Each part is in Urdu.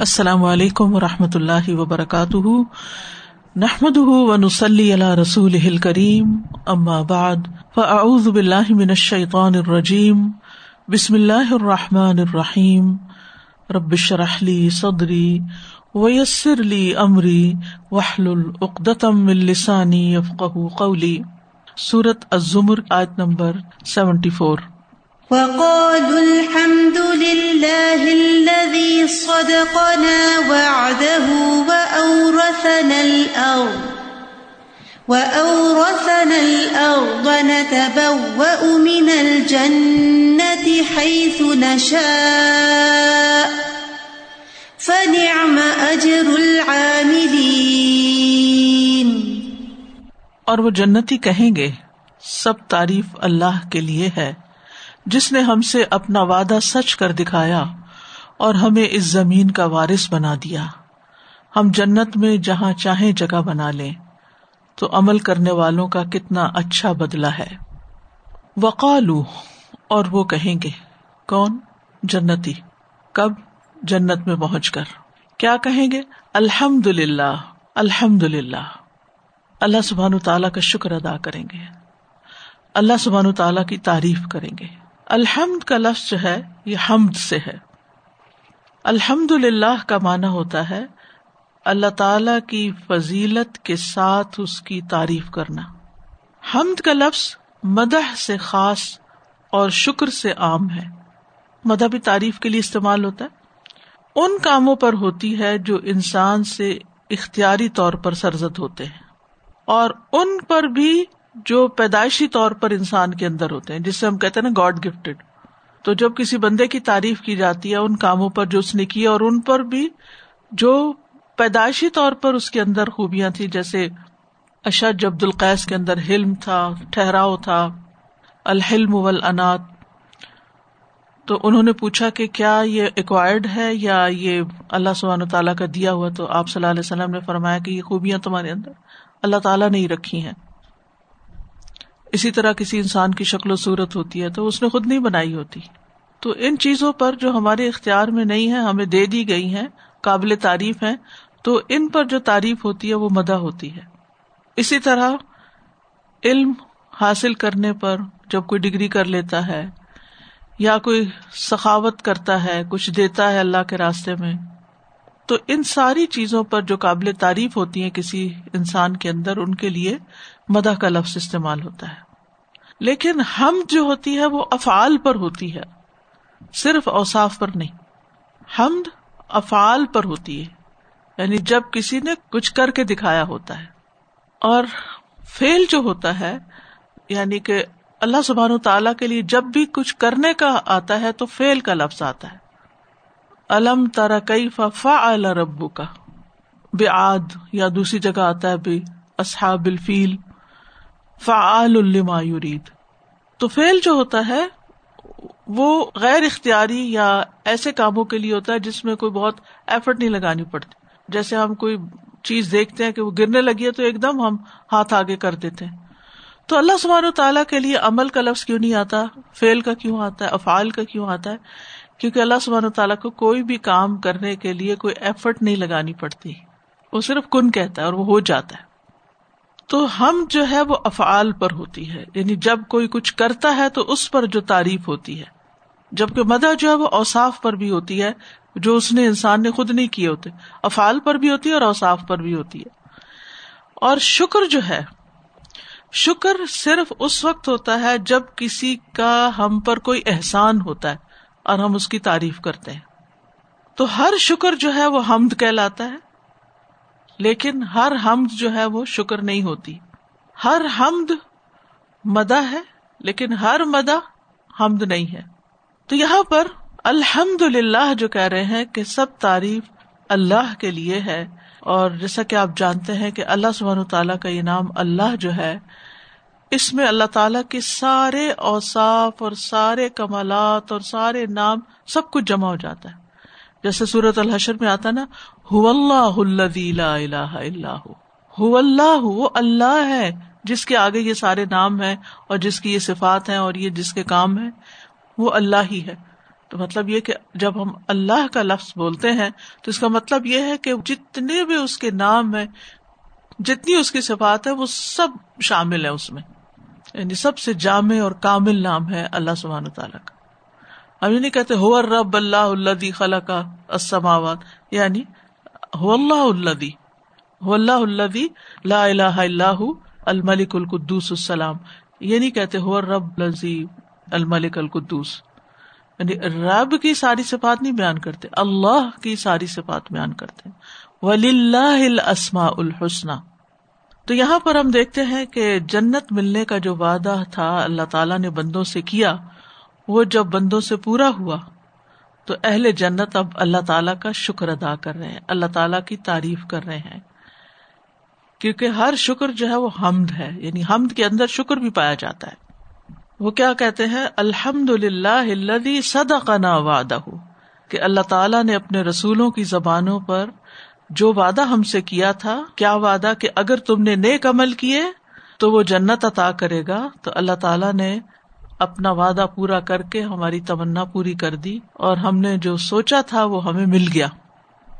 السلام علیکم و رحمۃ اللہ وبرکاتہ۔ نحمد و نسلی اللہ رسول کریم بعد، فاعوذ باللہ من الشیطان الرجیم، بسم اللہ الرحمٰن الرحیم۔ ربش رحلی صدری ویسر علی عمری وحل العقدم السانی یفق قولی۔ صورت الزمر، آیت نمبر سیونٹی فور۔ وقالوا الحمد لله الذي صدقنا وعده وأورثنا الأرض وأورثنا الأرض نتبوأ من الجنة حيث نشاء فنعم أجر العاملين اور وہ جنتی کہیں گے، سب تعریف اللہ کے لیے ہے۔ جس نے ہم سے اپنا وعدہ سچ کر دکھایا اور ہمیں اس زمین کا وارث بنا دیا۔ ہم جنت میں جہاں چاہیں جگہ بنا لیں۔ تو عمل کرنے والوں کا کتنا اچھا بدلا ہے۔ وقالو، اور وہ کہیں گے، کون؟ جنتی۔ کب؟ جنت میں پہنچ کر۔ کیا کہیں گے؟ الحمد للہ الحمد للہ اللہ سبحان تعالیٰ کا شکر ادا کریں گے۔ اللہ سبحان تعالیٰ کی تعریف کریں گے۔ الحمد کا لفظ جو ہے، یہ حمد سے ہے۔ الحمد للہ کا معنی ہوتا ہے، اللہ تعالی کی فضیلت کے ساتھ اس کی تعریف کرنا۔ حمد کا لفظ مدح سے خاص اور شکر سے عام ہے۔ مدہ تعریف کے لیے استعمال ہوتا ہے۔ ان کاموں پر ہوتی ہے جو انسان سے اختیاری طور پر سرزد ہوتے ہیں۔ اور ان پر بھی جو پیدائشی طور پر انسان کے اندر ہوتے ہیں، جس سے ہم کہتے ہیں نا گاڈ گفٹیڈ تو جب کسی بندے کی تعریف کی جاتی ہے، ان کاموں پر جو اس نے کی، اور ان پر بھی جو پیدائشی طور پر اس کے اندر خوبیاں تھی جیسے اشد عبد القیس کے اندر حلم تھا، ٹھہراؤ تھا، الحلم والانات تو انہوں نے پوچھا کہ کیا یہ ایکوائرڈ ہے یا یہ اللہ سبحانہ تعالیٰ کا دیا ہوا؟ تو آپ صلی اللہ علیہ وسلم نے فرمایا کہ یہ خوبیاں تمہارے اندر اللہ تعالیٰ نے ہی رکھی ہیں۔ اسی طرح کسی انسان کی شکل و صورت ہوتی ہے تو اس نے خود نہیں بنائی ہوتی۔ تو ان چیزوں پر جو ہمارے اختیار میں نہیں ہے ہمیں دے دی گئی ہیں، قابل تعریف ہیں، تو ان پر جو تعریف ہوتی ہے وہ مدہ ہوتی ہے۔ اسی طرح علم حاصل کرنے پر جب کوئی ڈگری کر لیتا ہے یا کوئی سخاوت کرتا ہے، کچھ دیتا ہے اللہ کے راستے میں، تو ان ساری چیزوں پر جو قابل تعریف ہوتی ہیں کسی انسان کے اندر، ان کے لیے مدح کا لفظ استعمال ہوتا ہے۔ لیکن ہم جو ہوتی ہے وہ افعال پر ہوتی ہے، صرف اوساف پر نہیں۔ حمد افعال پر ہوتی ہے یعنی جب کسی نے کچھ کر کے دکھایا ہوتا ہے۔ اور فیل جو ہوتا ہے یعنی کہ اللہ سبحان و تعالی کے لیے جب بھی کچھ کرنے کا آتا ہے تو فیل کا لفظ آتا ہے۔ الم تارا کئی فا ربو کا بے آد یا دوسری جگہ آتا ہے بے اصحاب الفیل۔ فعال الما یورید تو فیل جو ہوتا ہے، وہ غیر اختیاری یا ایسے کاموں کے لیے ہوتا ہے جس میں کوئی بہت ایفرٹ نہیں لگانی پڑتی۔ جیسے ہم کوئی چیز دیکھتے ہیں کہ وہ گرنے لگی ہے تو ایک دم ہم ہاتھ آگے کر دیتے ہیں۔ تو اللہ سبحان و تعالیٰ کے لیے عمل کا لفظ کیوں نہیں آتا؟ فیل کا کیوں آتا ہے؟ افعال کا کیوں آتا ہے؟ کیونکہ اللہ سبحان و تعالیٰ کو کوئی بھی کام کرنے کے لیے کوئی ایفرٹ نہیں لگانی پڑتی۔ وہ صرف کن کہتا ہے اور وہ ہو جاتا ہے۔ تو ہم جو ہے وہ افعال پر ہوتی ہے۔ یعنی جب کوئی کچھ کرتا ہے تو اس پر جو تعریف ہوتی ہے۔ جبکہ مدح جو ہے وہ اوساف پر بھی ہوتی ہے، جو اس نے انسان نے خود نہیں کیے ہوتے۔ افعال پر بھی ہوتی ہے اور اوساف پر بھی ہوتی ہے۔ اور شکر جو ہے، شکر صرف اس وقت ہوتا ہے جب کسی کا ہم پر کوئی احسان ہوتا ہے اور ہم اس کی تعریف کرتے ہیں۔ تو ہر شکر جو ہے وہ حمد کہلاتا ہے۔ لیکن ہر حمد جو ہے وہ شکر نہیں ہوتی۔ ہر حمد مدا ہے، لیکن ہر مدا حمد نہیں ہے۔ تو یہاں پر الحمد للہ جو کہہ رہے ہیں کہ سب تعریف اللہ کے لیے ہے، اور جیسا کہ آپ جانتے ہیں کہ اللہ سبحانہ تعالیٰ کا یہ نام اللہ جو ہے، اس میں اللہ تعالیٰ کے سارے اوساف اور سارے کمالات اور سارے نام سب کچھ جمع ہو جاتا ہے۔ جیسے سورت الحشر میں آتا نا ہو. اللہ اللہ وہ اللہ ہے جس کے آگے یہ سارے نام ہیں اور جس کی یہ صفات ہیں اور یہ جس کے کام ہے وہ اللہ ہی ہے. تو مطلب یہ کہ جب ہم اللہ کا لفظ بولتے ہیں، تو اس کا مطلب یہ ہے کہ جتنے بھی اس کے نام ہے جتنی اس کی صفات ہے وہ سب شامل ہے اس میں۔ یعنی سب سے جامع اور کامل نام ہے اللہ سبحانہ تعالیٰ کا۔ ہم یہ نہیں کہتے ہو رب اللہ یعنی اللہ خلا کا اسماوات یعنی ہو اللہ اللہ ہو اللہ اللہ لا الہ اللہ الملک القدوس السلام۔ یہ نہیں کہتے ہو رب لذی الملک القدوس۔ یعنی رب کی ساری صفات نہیں بیان کرتے، اللہ کی ساری صفات بیان کرتے۔ ولی اللہ اسما الحسن۔ تو یہاں پر ہم دیکھتے ہیں کہ جنت ملنے کا جو وعدہ تھا، اللہ تعالیٰ نے بندوں سے کیا وہ جب بندوں سے پورا ہوا، تو اہل جنت اب اللہ تعالیٰ کا شکر ادا کر رہے ہیں، اللہ تعالیٰ کی تعریف کر رہے ہیں۔ کیونکہ ہر شکر جو ہے وہ حمد ہے یعنی حمد کے اندر شکر بھی پایا جاتا ہے۔ وہ کیا کہتے ہیں؟ الحمد للہ صدقنا وعدہ، کہ اللہ تعالیٰ نے اپنے رسولوں کی زبانوں پر جو وعدہ ہم سے کیا تھا، کیا وعدہ؟ کہ اگر تم نے نیک عمل کیے تو وہ جنت عطا کرے گا، تو اللہ تعالیٰ نے اپنا وعدہ پورا کر کے ہماری تمنا پوری کر دی اور ہم نے جو سوچا تھا وہ ہمیں مل گیا۔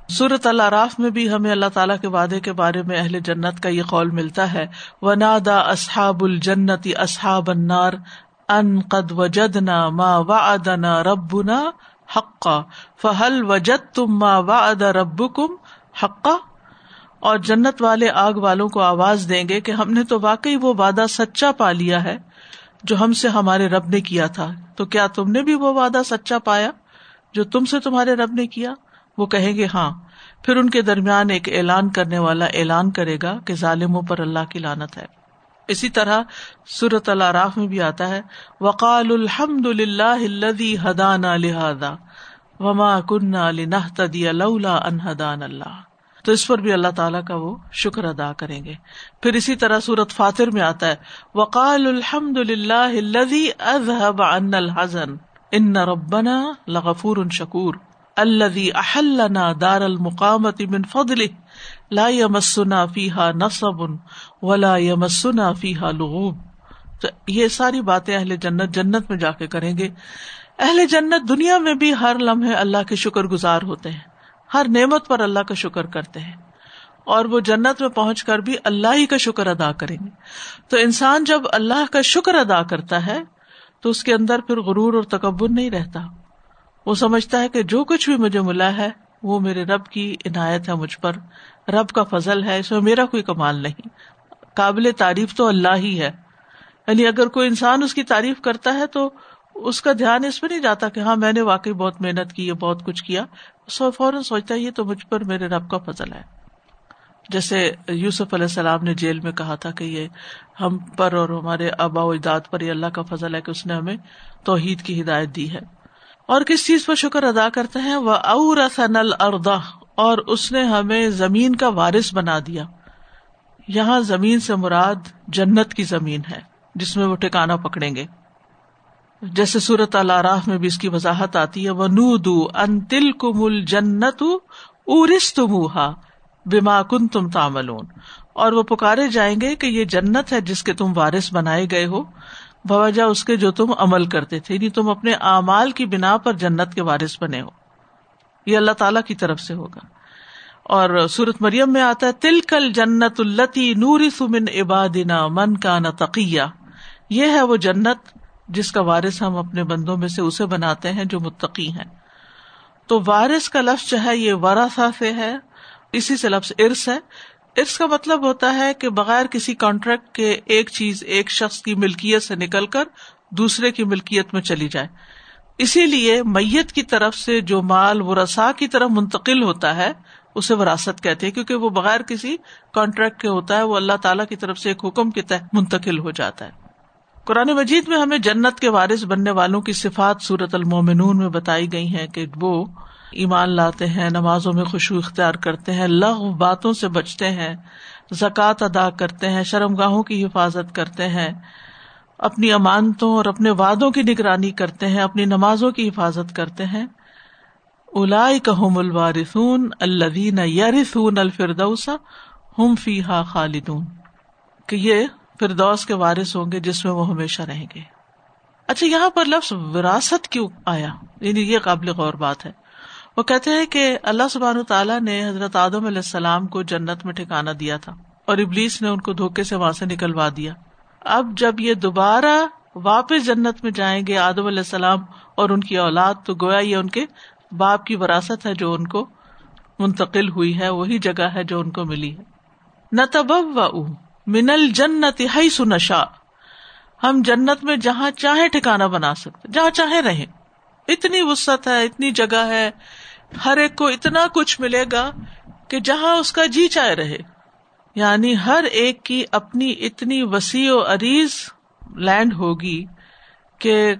سورت اللہ راف میں بھی ہمیں اللہ تعالیٰ کے وعدے کے بارے میں اہل جنت کا یہ قول ملتا ہے و نادا اصحاب الجنتی اصحاب النار ان قد وجدنا ما وعدنا ربنا حقا فہل وجد تم ما وعد ربکم حقا؟ اور جنت والے آگ والوں کو آواز دیں گے کہ ہم نے تو واقعی وہ وعدہ سچا پا لیا ہے۔ جو ہم سے ہمارے رب نے کیا تھا، تو کیا تم نے بھی وہ وعدہ سچا پایا جو تم سے تمہارے رب نے کیا؟ وہ کہیں گے ہاں۔ پھر ان کے درمیان ایک اعلان کرنے والا اعلان کرے گا کہ ظالموں پر اللہ کی لانت ہے۔ اسی طرح سورت اللہ راف میں بھی آتا ہے وقال الحمد للہ ہدان لہذا وما کنہ لنہتدی لولا ان ہدان اللہ تو اس پر بھی اللہ تعالیٰ کا وہ شکر ادا کریں گے۔ پھر اسی طرح سورت فاتر میں آتا ہے، وقال الحمد للہ اذهب عنا الحزن ان ربنا لغفور شکور الذي احلنا دار المقامت من فضله، لا يمسنا فيها نصب ولا يمسنا فيها لغوب۔ تو یہ ساری باتیں اہل جنت جنت میں جا کے کریں گے۔ اہل جنت دنیا میں بھی ہر لمحے اللہ کے شکر گزار ہوتے ہیں۔ ہر نعمت پر اللہ کا شکر کرتے ہیں۔ اور وہ جنت میں پہنچ کر بھی اللہ ہی کا شکر ادا کریں گے۔ تو انسان جب اللہ کا شکر ادا کرتا ہے، تو اس کے اندر پھر غرور اور تکبر نہیں رہتا۔ وہ سمجھتا ہے کہ جو کچھ بھی مجھے ملا ہے، وہ میرے رب کی عنایت ہے مجھ پر۔ رب کا فضل ہے، اس میں میرا کوئی کمال نہیں۔ قابل تعریف تو اللہ ہی ہے۔ یعنی اگر کوئی انسان اس کی تعریف کرتا ہے تو اس کا دھیان اس پہ نہیں جاتا کہ ہاں میں نے واقعی بہت محنت کی ہے بہت کچھ کیا۔ سو فوراً سوچتا یہ تو مجھ پر میرے رب کا فضل ہے۔ جیسے یوسف علیہ السلام نے جیل میں کہا تھا کہ یہ ہم پر اور ہمارے آبا و اجداد پر یہ اللہ کا فضل ہے کہ اس نے ہمیں توحید کی ہدایت دی ہے۔ اور کس چیز پر شکر ادا کرتے ہیں وہ اور الردا اور اس نے ہمیں زمین کا وارث بنا دیا۔ یہاں زمین سے مراد جنت کی زمین ہے، جس میں وہ ٹکانا پکڑیں گے۔ جیسے صورت الراف میں بھی اس کی وضاحت آتی ہے وہ نو دو ان تل کمل جنت ارس تم بیما کن تم تاملون اور وہ پکارے جائیں گے کہ یہ جنت ہے جس کے تم وارث بنائے گئے ہو۔ بوجہ اس کے جو تم عمل کرتے تھے یعنی تم اپنے اعمال کی بنا پر جنت کے وارث بنے ہو۔ یہ اللہ تعالی کی طرف سے ہوگا۔ اور سورت مریم میں آتا ہے تل کل جنت التی نوری سمن عبادنا من کا نہ تقیہ یہ ہے وہ جنت جس کا وارث ہم اپنے بندوں میں سے اسے بناتے ہیں جو متقی ہیں۔ تو وارث کا لفظ جو ہے یہ ورثہ سے ہے، اسی سے لفظ ارس ہے۔ ارس کا مطلب ہوتا ہے کہ بغیر کسی کانٹریکٹ کے ایک چیز، ایک شخص کی ملکیت سے نکل کر دوسرے کی ملکیت میں چلی جائے۔ اسی لیے میت کی طرف سے جو مال و رسا کی طرف منتقل ہوتا ہے، اسے وراثت کہتے ہیں، کیونکہ وہ بغیر کسی کانٹریکٹ کے ہوتا ہے، وہ اللہ تعالیٰ کی طرف سے ایک حکم کے تحت منتقل ہو جاتا ہے۔ قرآن مجید میں ہمیں جنت کے وارث بننے والوں کی صفات صورت المومنون میں بتائی گئی ہیں کہ وہ ایمان لاتے ہیں، نمازوں میں خوشبو اختیار کرتے ہیں لغ باتوں سے بچتے ہیں، زکوٰۃ ادا کرتے ہیں شرم گاہوں کی حفاظت کرتے ہیں، اپنی امانتوں اور اپنے وادوں کی نگرانی کرتے ہیں، اپنی نمازوں کی حفاظت کرتے ہیں۔ الوارثون الدین یارثون الفردوسا ہم فی ہا خالدون۔ کہ یہ فردوس کے وارث ہوں گے جس میں وہ ہمیشہ رہیں گے۔ اچھا یہاں پر لفظ وراثت کیوں آیا؟ یعنی یہ قابل غور بات ہے۔ وہ کہتے ہیں کہ اللہ سبحان تعالیٰ نے حضرت آدم علیہ السلام کو جنت میں ٹھکانا دیا تھا اور ابلیس نے ان کو دھوکے سے وہاں سے نکلوا دیا۔ اب جب یہ دوبارہ واپس جنت میں جائیں گے آدم علیہ السلام اور ان کی اولاد، تو گویا یہ ان کے باپ کی وراثت ہے جو ان کو منتقل ہوئی ہے، وہی جگہ ہے جو ان کو ملی ہے۔ نہ تب و من الجنت ہی سنشا ہم جنت میں جہاں چاہے ٹھکانا بنا سکتے، جہاں چاہے رہیں۔ اتنی وسط ہے، اتنی جگہ ہے، ہر ایک کو اتنا کچھ ملے گا کہ جہاں اس کا جی چائے رہے۔ یعنی ہر ایک کی اپنی اتنی وسیع و عریض لینڈ ہوگی کہ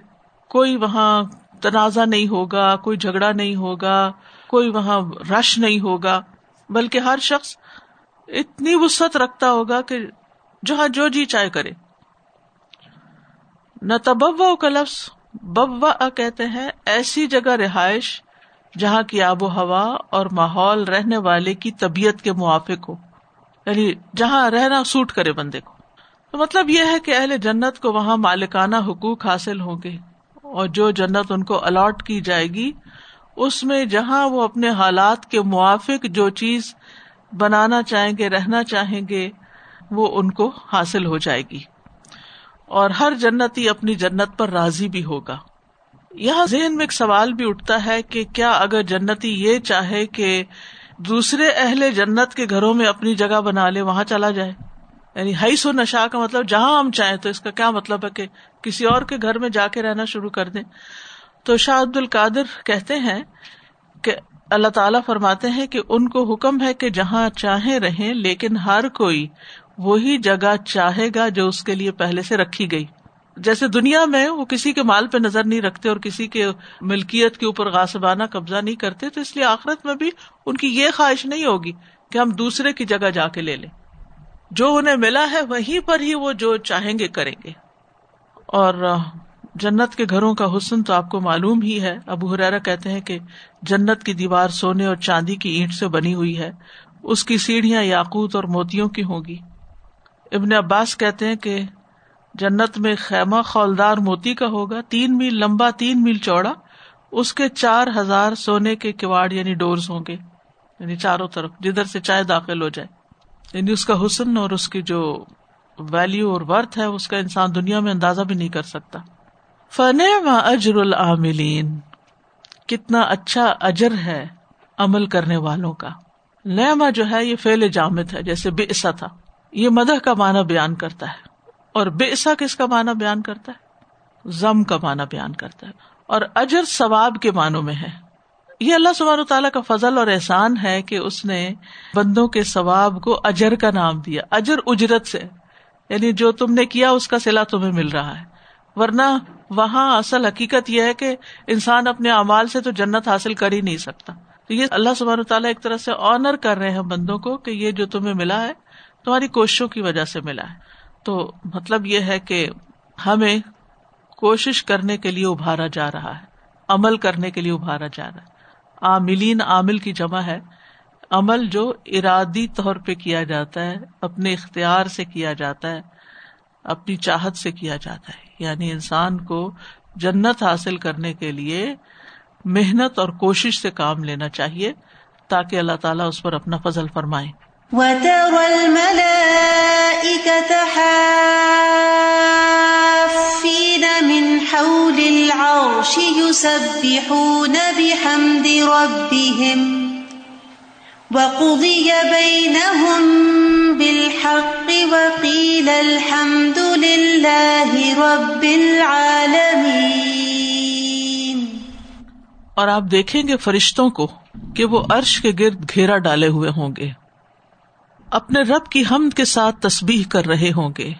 کوئی وہاں تنازع نہیں ہوگا، کوئی جھگڑا نہیں ہوگا، کوئی وہاں رش نہیں ہوگا، بلکہ ہر شخص اتنی وسط رکھتا ہوگا کہ جہاں جو جی چائے کرے۔ نہ تبوا کا لفظ ببا کہتے ہیں ایسی جگہ رہائش جہاں کی آب و ہوا اور ماحول رہنے والے کی طبیعت کے موافق ہو۔ یعنی جہاں رہنا سوٹ کرے بندے کو۔ تو مطلب یہ ہے کہ اہل جنت کو وہاں مالکانہ حقوق حاصل ہوں گے۔ اور جو جنت ان کو الاٹ کی جائے گی، اس میں جہاں وہ اپنے حالات کے موافق جو چیز بنانا چاہیں گے، رہنا چاہیں گے وہ ان کو حاصل ہو جائے گی اور ہر جنتی اپنی جنت پر راضی بھی ہوگا۔ یہاں ذہن میں ایک سوال بھی اٹھتا ہے کہ کیا اگر جنتی یہ چاہے کہ دوسرے اہل جنت کے گھروں میں اپنی جگہ بنا لے، وہاں چلا جائے۔ یعنی ہائی سو نشا کا مطلب جہاں ہم چاہیں تو اس کا کیا مطلب ہے کہ کسی اور کے گھر میں جا کے رہنا شروع کر دیں۔ تو شاہ عبد القادر کہتے ہیں کہ اللہ تعالیٰ فرماتے ہیں کہ ان کو حکم ہے کہ جہاں چاہیں رہیں، لیکن ہر کوئی وہی جگہ چاہے گا جو اس کے لیے پہلے سے رکھی گئی۔ جیسے دنیا میں وہ کسی کے مال پہ نظر نہیں رکھتے اور کسی کے ملکیت کے اوپر غاسبانہ قبضہ نہیں کرتے، تو اس لیے آخرت میں بھی ان کی یہ خواہش نہیں ہوگی کہ ہم دوسرے کی جگہ جا کے لے لیں۔ جو انہیں ملا ہے وہیں پر ہی وہ جو چاہیں گے کریں گے۔ اور جنت کے گھروں کا حسن تو آپ کو معلوم ہی ہے۔ ابو حرارا کہتے ہیں کہ جنت کی دیوار سونے اور چاندی کی اینٹ سے بنی ہوئی ہے۔ اس کی سیڑھیاں یاقوت اور موتیوں کی ہوگی ابن عباس کہتے ہیں کہ جنت میں خیمہ خولدار موتی کا ہوگا، تین میل لمبا، تین میل چوڑا، اس کے چار ہزار سونے کے کواڑ یعنی ڈورز ہوں گے یعنی چاروں طرف، جدھر سے چائے داخل ہو جائے۔ یعنی اس کا حسن اور اس کی جو ویلو اور ورتھ ہے، اس کا انسان دنیا میں اندازہ بھی نہیں کر سکتا۔ فن اجر العاملین کتنا اچھا اجر ہے عمل کرنے والوں کا۔ نیما جو ہے، یہ فیل جامد ہے، جیسے بے تھا۔ یہ مدح کا معنی بیان کرتا ہے اور بے کس کا معنی بیان کرتا ہے؟ زم کا معنی بیان کرتا ہے اور اجر ثواب کے معنوں میں ہے۔ یہ اللہ سبحانہ تعالیٰ کا فضل اور احسان ہے کہ اس نے بندوں کے ثواب کو اجر کا نام دیا، اجر اجرت سے۔ یعنی جو تم نے کیا اس کا سلا تمہیں مل رہا ہے۔ ورنہ وہاں اصل حقیقت یہ ہے کہ انسان اپنے اعمال سے تو جنت حاصل کر ہی نہیں سکتا۔ تو یہ اللہ سبحانہ تعالیٰ ایک طرح سے آنر کر رہے ہیں بندوں کو کہ یہ جو تمہیں ملا ہے تمہاری کوششوں کی وجہ سے ملا ہے۔ تو مطلب یہ ہے کہ ہمیں کوشش کرنے کے لیے ابھارا جا رہا ہے۔ عمل کرنے کے لیے ابھارا جا رہا ہے۔ عاملین عامل کی جمع ہے۔ عمل جو ارادی طور پہ کیا جاتا ہے، اپنے اختیار سے کیا جاتا ہے، اپنی چاہت سے کیا جاتا ہے۔ یعنی انسان کو جنت حاصل کرنے کے لیے محنت اور کوشش سے کام لینا چاہیے تاکہ اللہ تعالیٰ اس پر اپنا فضل فرمائے۔ من حول العرش يسبحون بحمد ربهم وقضي بينهم بالحق وقيل الحمد لله رب العالمين اور آپ دیکھیں گے فرشتوں کو کہ وہ عرش کے گرد گھیرا ڈالے ہوئے ہوں گے۔ اپنے رب کی حمد کے ساتھ تسبیح کر رہے ہوں گے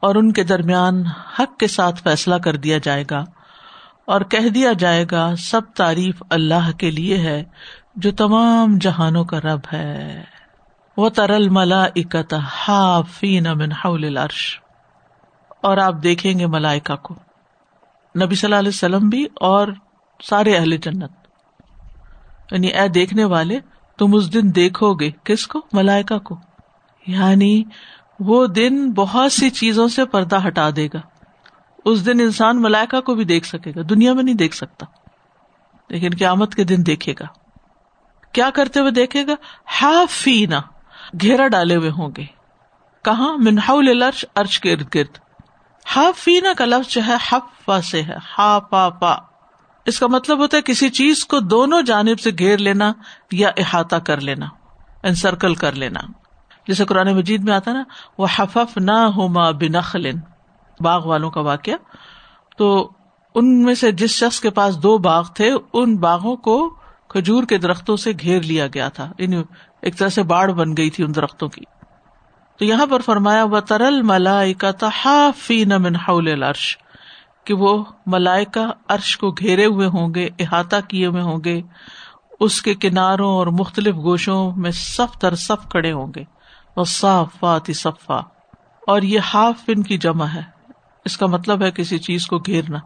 اور ان کے درمیان حق کے ساتھ فیصلہ کر دیا جائے گا اور کہہ دیا جائے گا، سب تعریف اللہ کے لیے ہے، جو تمام جہانوں کا رب ہے۔ وہ ترل ملا اکت ہافین العرش۔ اور آپ دیکھیں گے ملائکا کو۔ نبی صلی اللہ علیہ وسلم بھی اور سارے اہل جنت۔ یعنی اے دیکھنے والے تم اس دن دیکھو گے کس کو؟ ملائکا کو۔ یعنی وہ دن بہت سی چیزوں سے پردہ ہٹا دے گا۔ اس دن انسان ملائکا کو بھی دیکھ سکے گا، دنیا میں نہیں دیکھ سکتا۔ لیکن قیامت کے دن دیکھے گا۔ کیا کرتے ہوئے دیکھے گا؟ ہافینا گھیرا ڈالے ہوئے ہوں گے۔ کہاں؟ منہاؤل ارش کے ارد گرد۔ ہافینا کا لفظ جو ہے ہفا سے ہے ہا پا پا۔ اس کا مطلب ہوتا ہے کسی چیز کو دونوں جانب سے گھیر لینا یا احاطہ کر لینا، انسرکل کر لینا۔ جیسے قرآن مجید میں آتا نا وہ حفف نہ ہوما بنخل۔ باغ والوں کا واقعہ۔ تو ان میں سے جس شخص کے پاس دو باغ تھے، ان باغوں کو کھجور کے درختوں سے گھیر لیا گیا تھا۔ یعنی ایک طرح سے باڑ بن گئی تھی ان درختوں کی۔ تو یہاں پر فرمایا و ترل ملائی کا تحافی نمن العرش۔ کہ وہ ملائکا عرش کو گھیرے ہوئے ہوں گے، احاطہ کیے ہوئے ہوں گے، اس کے کناروں اور مختلف گوشوں میں صف در صف کھڑے ہوں گے۔ وہ صاف صفا۔ اور یہ ہاف فن کی جمع ہے۔ اس کا مطلب ہے کسی چیز کو گھیرنا۔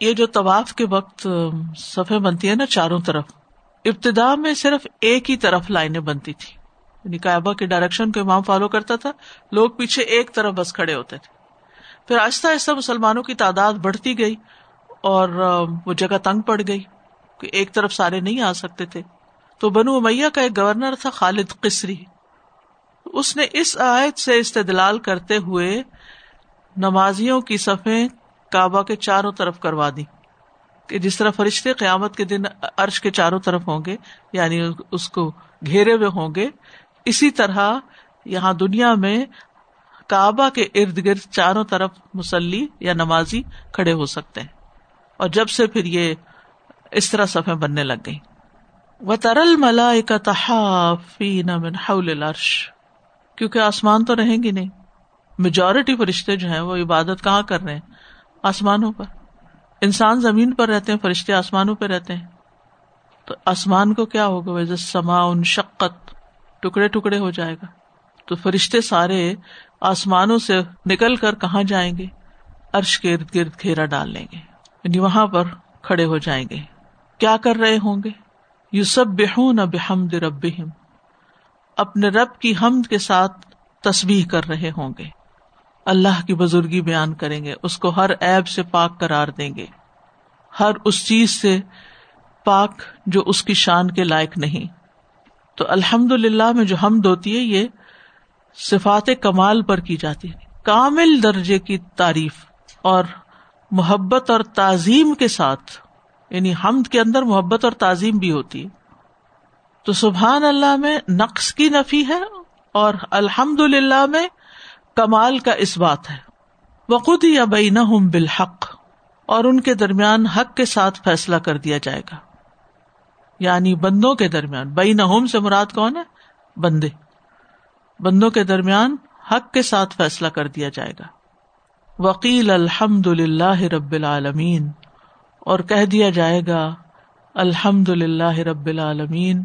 یہ جو طواف کے وقت صفے بنتی ہے نا چاروں طرف، ابتدا میں صرف ایک ہی طرف لائنیں بنتی تھی یعنی کعبہ کے ڈائریکشن کو امام فالو کرتا تھا، لوگ پیچھے ایک طرف بس کھڑے ہوتے تھے۔ پھر آہستہ آہستہ مسلمانوں کی تعداد بڑھتی گئی اور وہ جگہ تنگ پڑ گئی کہ ایک طرف سارے نہیں آ سکتے تھے۔ تو بنو امیہ کا ایک گورنر تھا، خالد قصری۔ اس نے اس آیت سے استدلال کرتے ہوئے نمازیوں کی صفیں کعبہ کے چاروں طرف کروا دی کہ جس طرح فرشتے قیامت کے دن عرش کے چاروں طرف ہوں گے یعنی اس کو گھیرے ہوئے ہوں گے، اسی طرح یہاں دنیا میں کعبہ کے ارد گرد چاروں طرف مسلی یا نمازی کھڑے ہو سکتے ہیں۔ اور جب سے پھر یہ اس طرح صفیں بننے لگ گئی و ترل ملا کا العرش۔ کیونکہ آسمان تو رہیں گی نہیں۔ میجورٹی فرشتے جو ہیں وہ عبادت کہاں کر رہے ہیں؟ آسمانوں پر۔ انسان زمین پر رہتے ہیں، فرشتے آسمانوں پہ رہتے ہیں۔ تو آسمان کو کیا ہوگا؟ ویسے سما ان شقت ٹکڑے ٹکڑے ہو جائے گا۔ تو فرشتے سارے آسمانوں سے نکل کر کہاں جائیں گے؟ ارش کے ارد گرد گھیرا ڈال لیں گے۔ یعنی وہاں پر کھڑے ہو جائیں گے۔ کیا کر رہے ہوں گے؟ یو سب بےحون بحمد رب اپنے رب کی حمد کے ساتھ تصویر کر رہے ہوں گے۔ اللہ کی بزرگی بیان کریں گے۔ اس کو ہر ایب سے پاک قرار دیں گے۔ ہر اس چیز سے پاک جو اس کی شان کے لائق نہیں۔ تو الحمد للہ میں جو حمد ہوتی ہے، یہ صفات کمال پر کی جاتی ہے کامل درجے کی تعریف اور محبت اور تعظیم کے ساتھ یعنی حمد کے اندر محبت اور تعظیم بھی ہوتی ہے۔ تو سبحان اللہ میں نقص کی نفی ہے اور الحمد للہ میں کمال کا اس بات ہے۔ وقود یا بین بالحق، اور ان کے درمیان حق کے ساتھ فیصلہ کر دیا جائے گا۔ یعنی بندوں کے درمیان بین سے مراد کون ہے؟ بندے۔ بندوں کے درمیان حق کے ساتھ فیصلہ کر دیا جائے گا۔ وکیل الحمد للہ رب العالمین اور کہہ دیا جائے گا الحمد للہ رب العالمین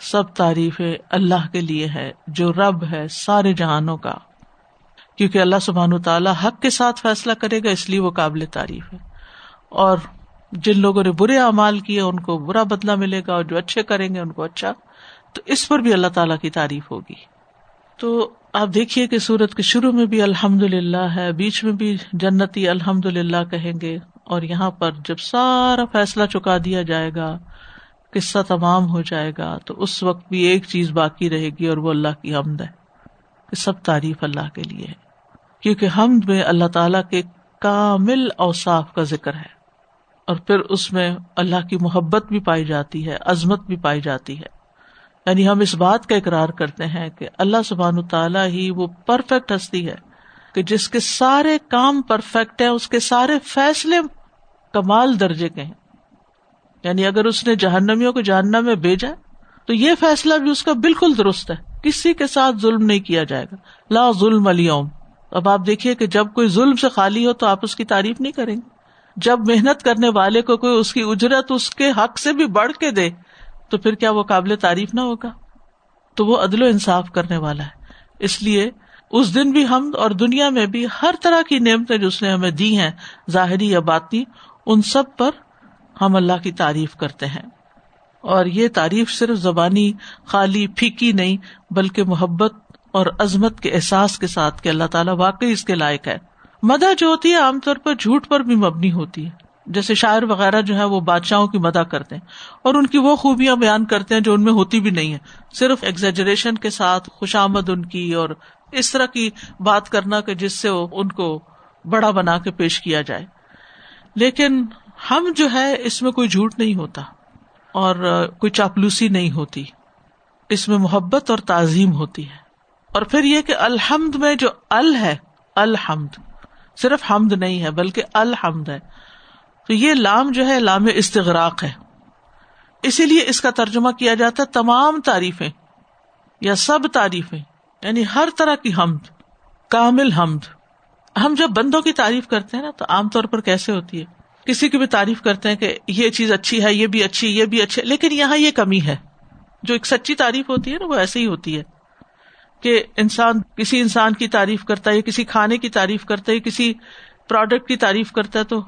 سب تعریف اللہ کے لیے ہے، جو رب ہے سارے جہانوں کا۔ کیونکہ اللہ سبحان تعالیٰ حق کے ساتھ فیصلہ کرے گا، اس لیے وہ قابل تعریف ہے۔ اور جن لوگوں نے برے اعمال کیے، ان کو برا بدلا ملے گا اور جو اچھے کریں گے، ان کو اچھا تو اس پر بھی اللہ تعالیٰ کی تعریف ہوگی۔ تو آپ دیکھیے کہ سورت کے شروع میں بھی الحمد للہ ہے، بیچ میں بھی جنتی الحمد للہ کہیں گے، اور یہاں پر جب سارا فیصلہ چکا دیا جائے گا، قصہ تمام ہو جائے گا، تو اس وقت بھی ایک چیز باقی رہے گی، اور وہ اللہ کی حمد ہے کہ سب تعریف اللہ کے لیے ہے۔ کیونکہ حمد میں اللہ تعالی کے کامل اوصاف کا ذکر ہے، اور پھر اس میں اللہ کی محبت بھی پائی جاتی ہے، عظمت بھی پائی جاتی ہے۔ یعنی ہم اس بات کا اقرار کرتے ہیں کہ اللہ سبحان تعالیٰ ہی وہ پرفیکٹ ہستی ہے کہ جس کے سارے کام پرفیکٹ ہیں، اس کے سارے فیصلے کمال درجے کے ہیں۔ یعنی اگر اس نے جہنمیوں کو جہنم میں بھیجا تو یہ فیصلہ بھی اس کا بالکل درست ہے۔ کسی کے ساتھ ظلم نہیں کیا جائے گا۔ لا ظلم علیوم اب آپ دیکھیے کہ جب کوئی ظلم سے خالی ہو تو آپ اس کی تعریف نہیں کریں گے۔ جب محنت کرنے والے کو کوئی اس کی اجرت اس کے حق سے بھی بڑھ کے دے تو پھر کیا وہ قابل تعریف نہ ہوگا؟ تو وہ عدل و انصاف کرنے والا ہے۔ اس لیے اس دن بھی ہم اور دنیا میں بھی ہر طرح کی نعمتیں جو اس نے ہمیں دی ہیں، ظاہری یا باتی ان سب پر ہم اللہ کی تعریف کرتے ہیں۔ اور یہ تعریف صرف زبانی، خالی، پھیکی نہیں، بلکہ محبت اور عظمت کے احساس کے ساتھ کہ اللہ تعالیٰ واقعی اس کے لائق ہے۔ مدا جو ہوتی ہے عام طور پر جھوٹ پر بھی مبنی ہوتی ہے۔ جیسے شاعر وغیرہ جو ہے وہ بادشاہوں کی مدا کرتے ہیں اور ان کی وہ خوبیاں بیان کرتے ہیں جو ان میں ہوتی بھی نہیں ہے صرف ایگزیجریشن کے ساتھ خوش آمد ان کی اور اس طرح کی بات کرنا کہ جس سے ان کو بڑا بنا کے پیش کیا جائے۔ لیکن ہم جو ہے اس میں کوئی جھوٹ نہیں ہوتا اور کوئی چاپلوسی نہیں ہوتی۔ اس میں محبت اور تعظیم ہوتی ہے۔ اور پھر یہ کہ الحمد میں جو ال ہے، الحمد صرف حمد نہیں ہے بلکہ الحمد ہے۔ تو یہ لام جو ہے، لام استغراق ہے۔ اسی لیے اس کا ترجمہ کیا جاتا ہے، تمام تعریفیں یا سب تعریفیں یعنی ہر طرح کی حمد، کامل حمد۔ ہم جب بندوں کی تعریف کرتے ہیں نا، تو عام طور پر کیسے ہوتی ہے؟ کسی کی بھی تعریف کرتے ہیں کہ یہ چیز اچھی ہے، یہ بھی اچھی، یہ بھی اچھی، لیکن یہاں یہ کمی ہے۔ جو ایک سچی تعریف ہوتی ہے نا، وہ ایسے ہی ہوتی ہے کہ انسان، کسی انسان کی تعریف کرتا ہے کسی کھانے کی تعریف کرتا ہے کسی پروڈکٹ کی تعریف کرتا ہے، تو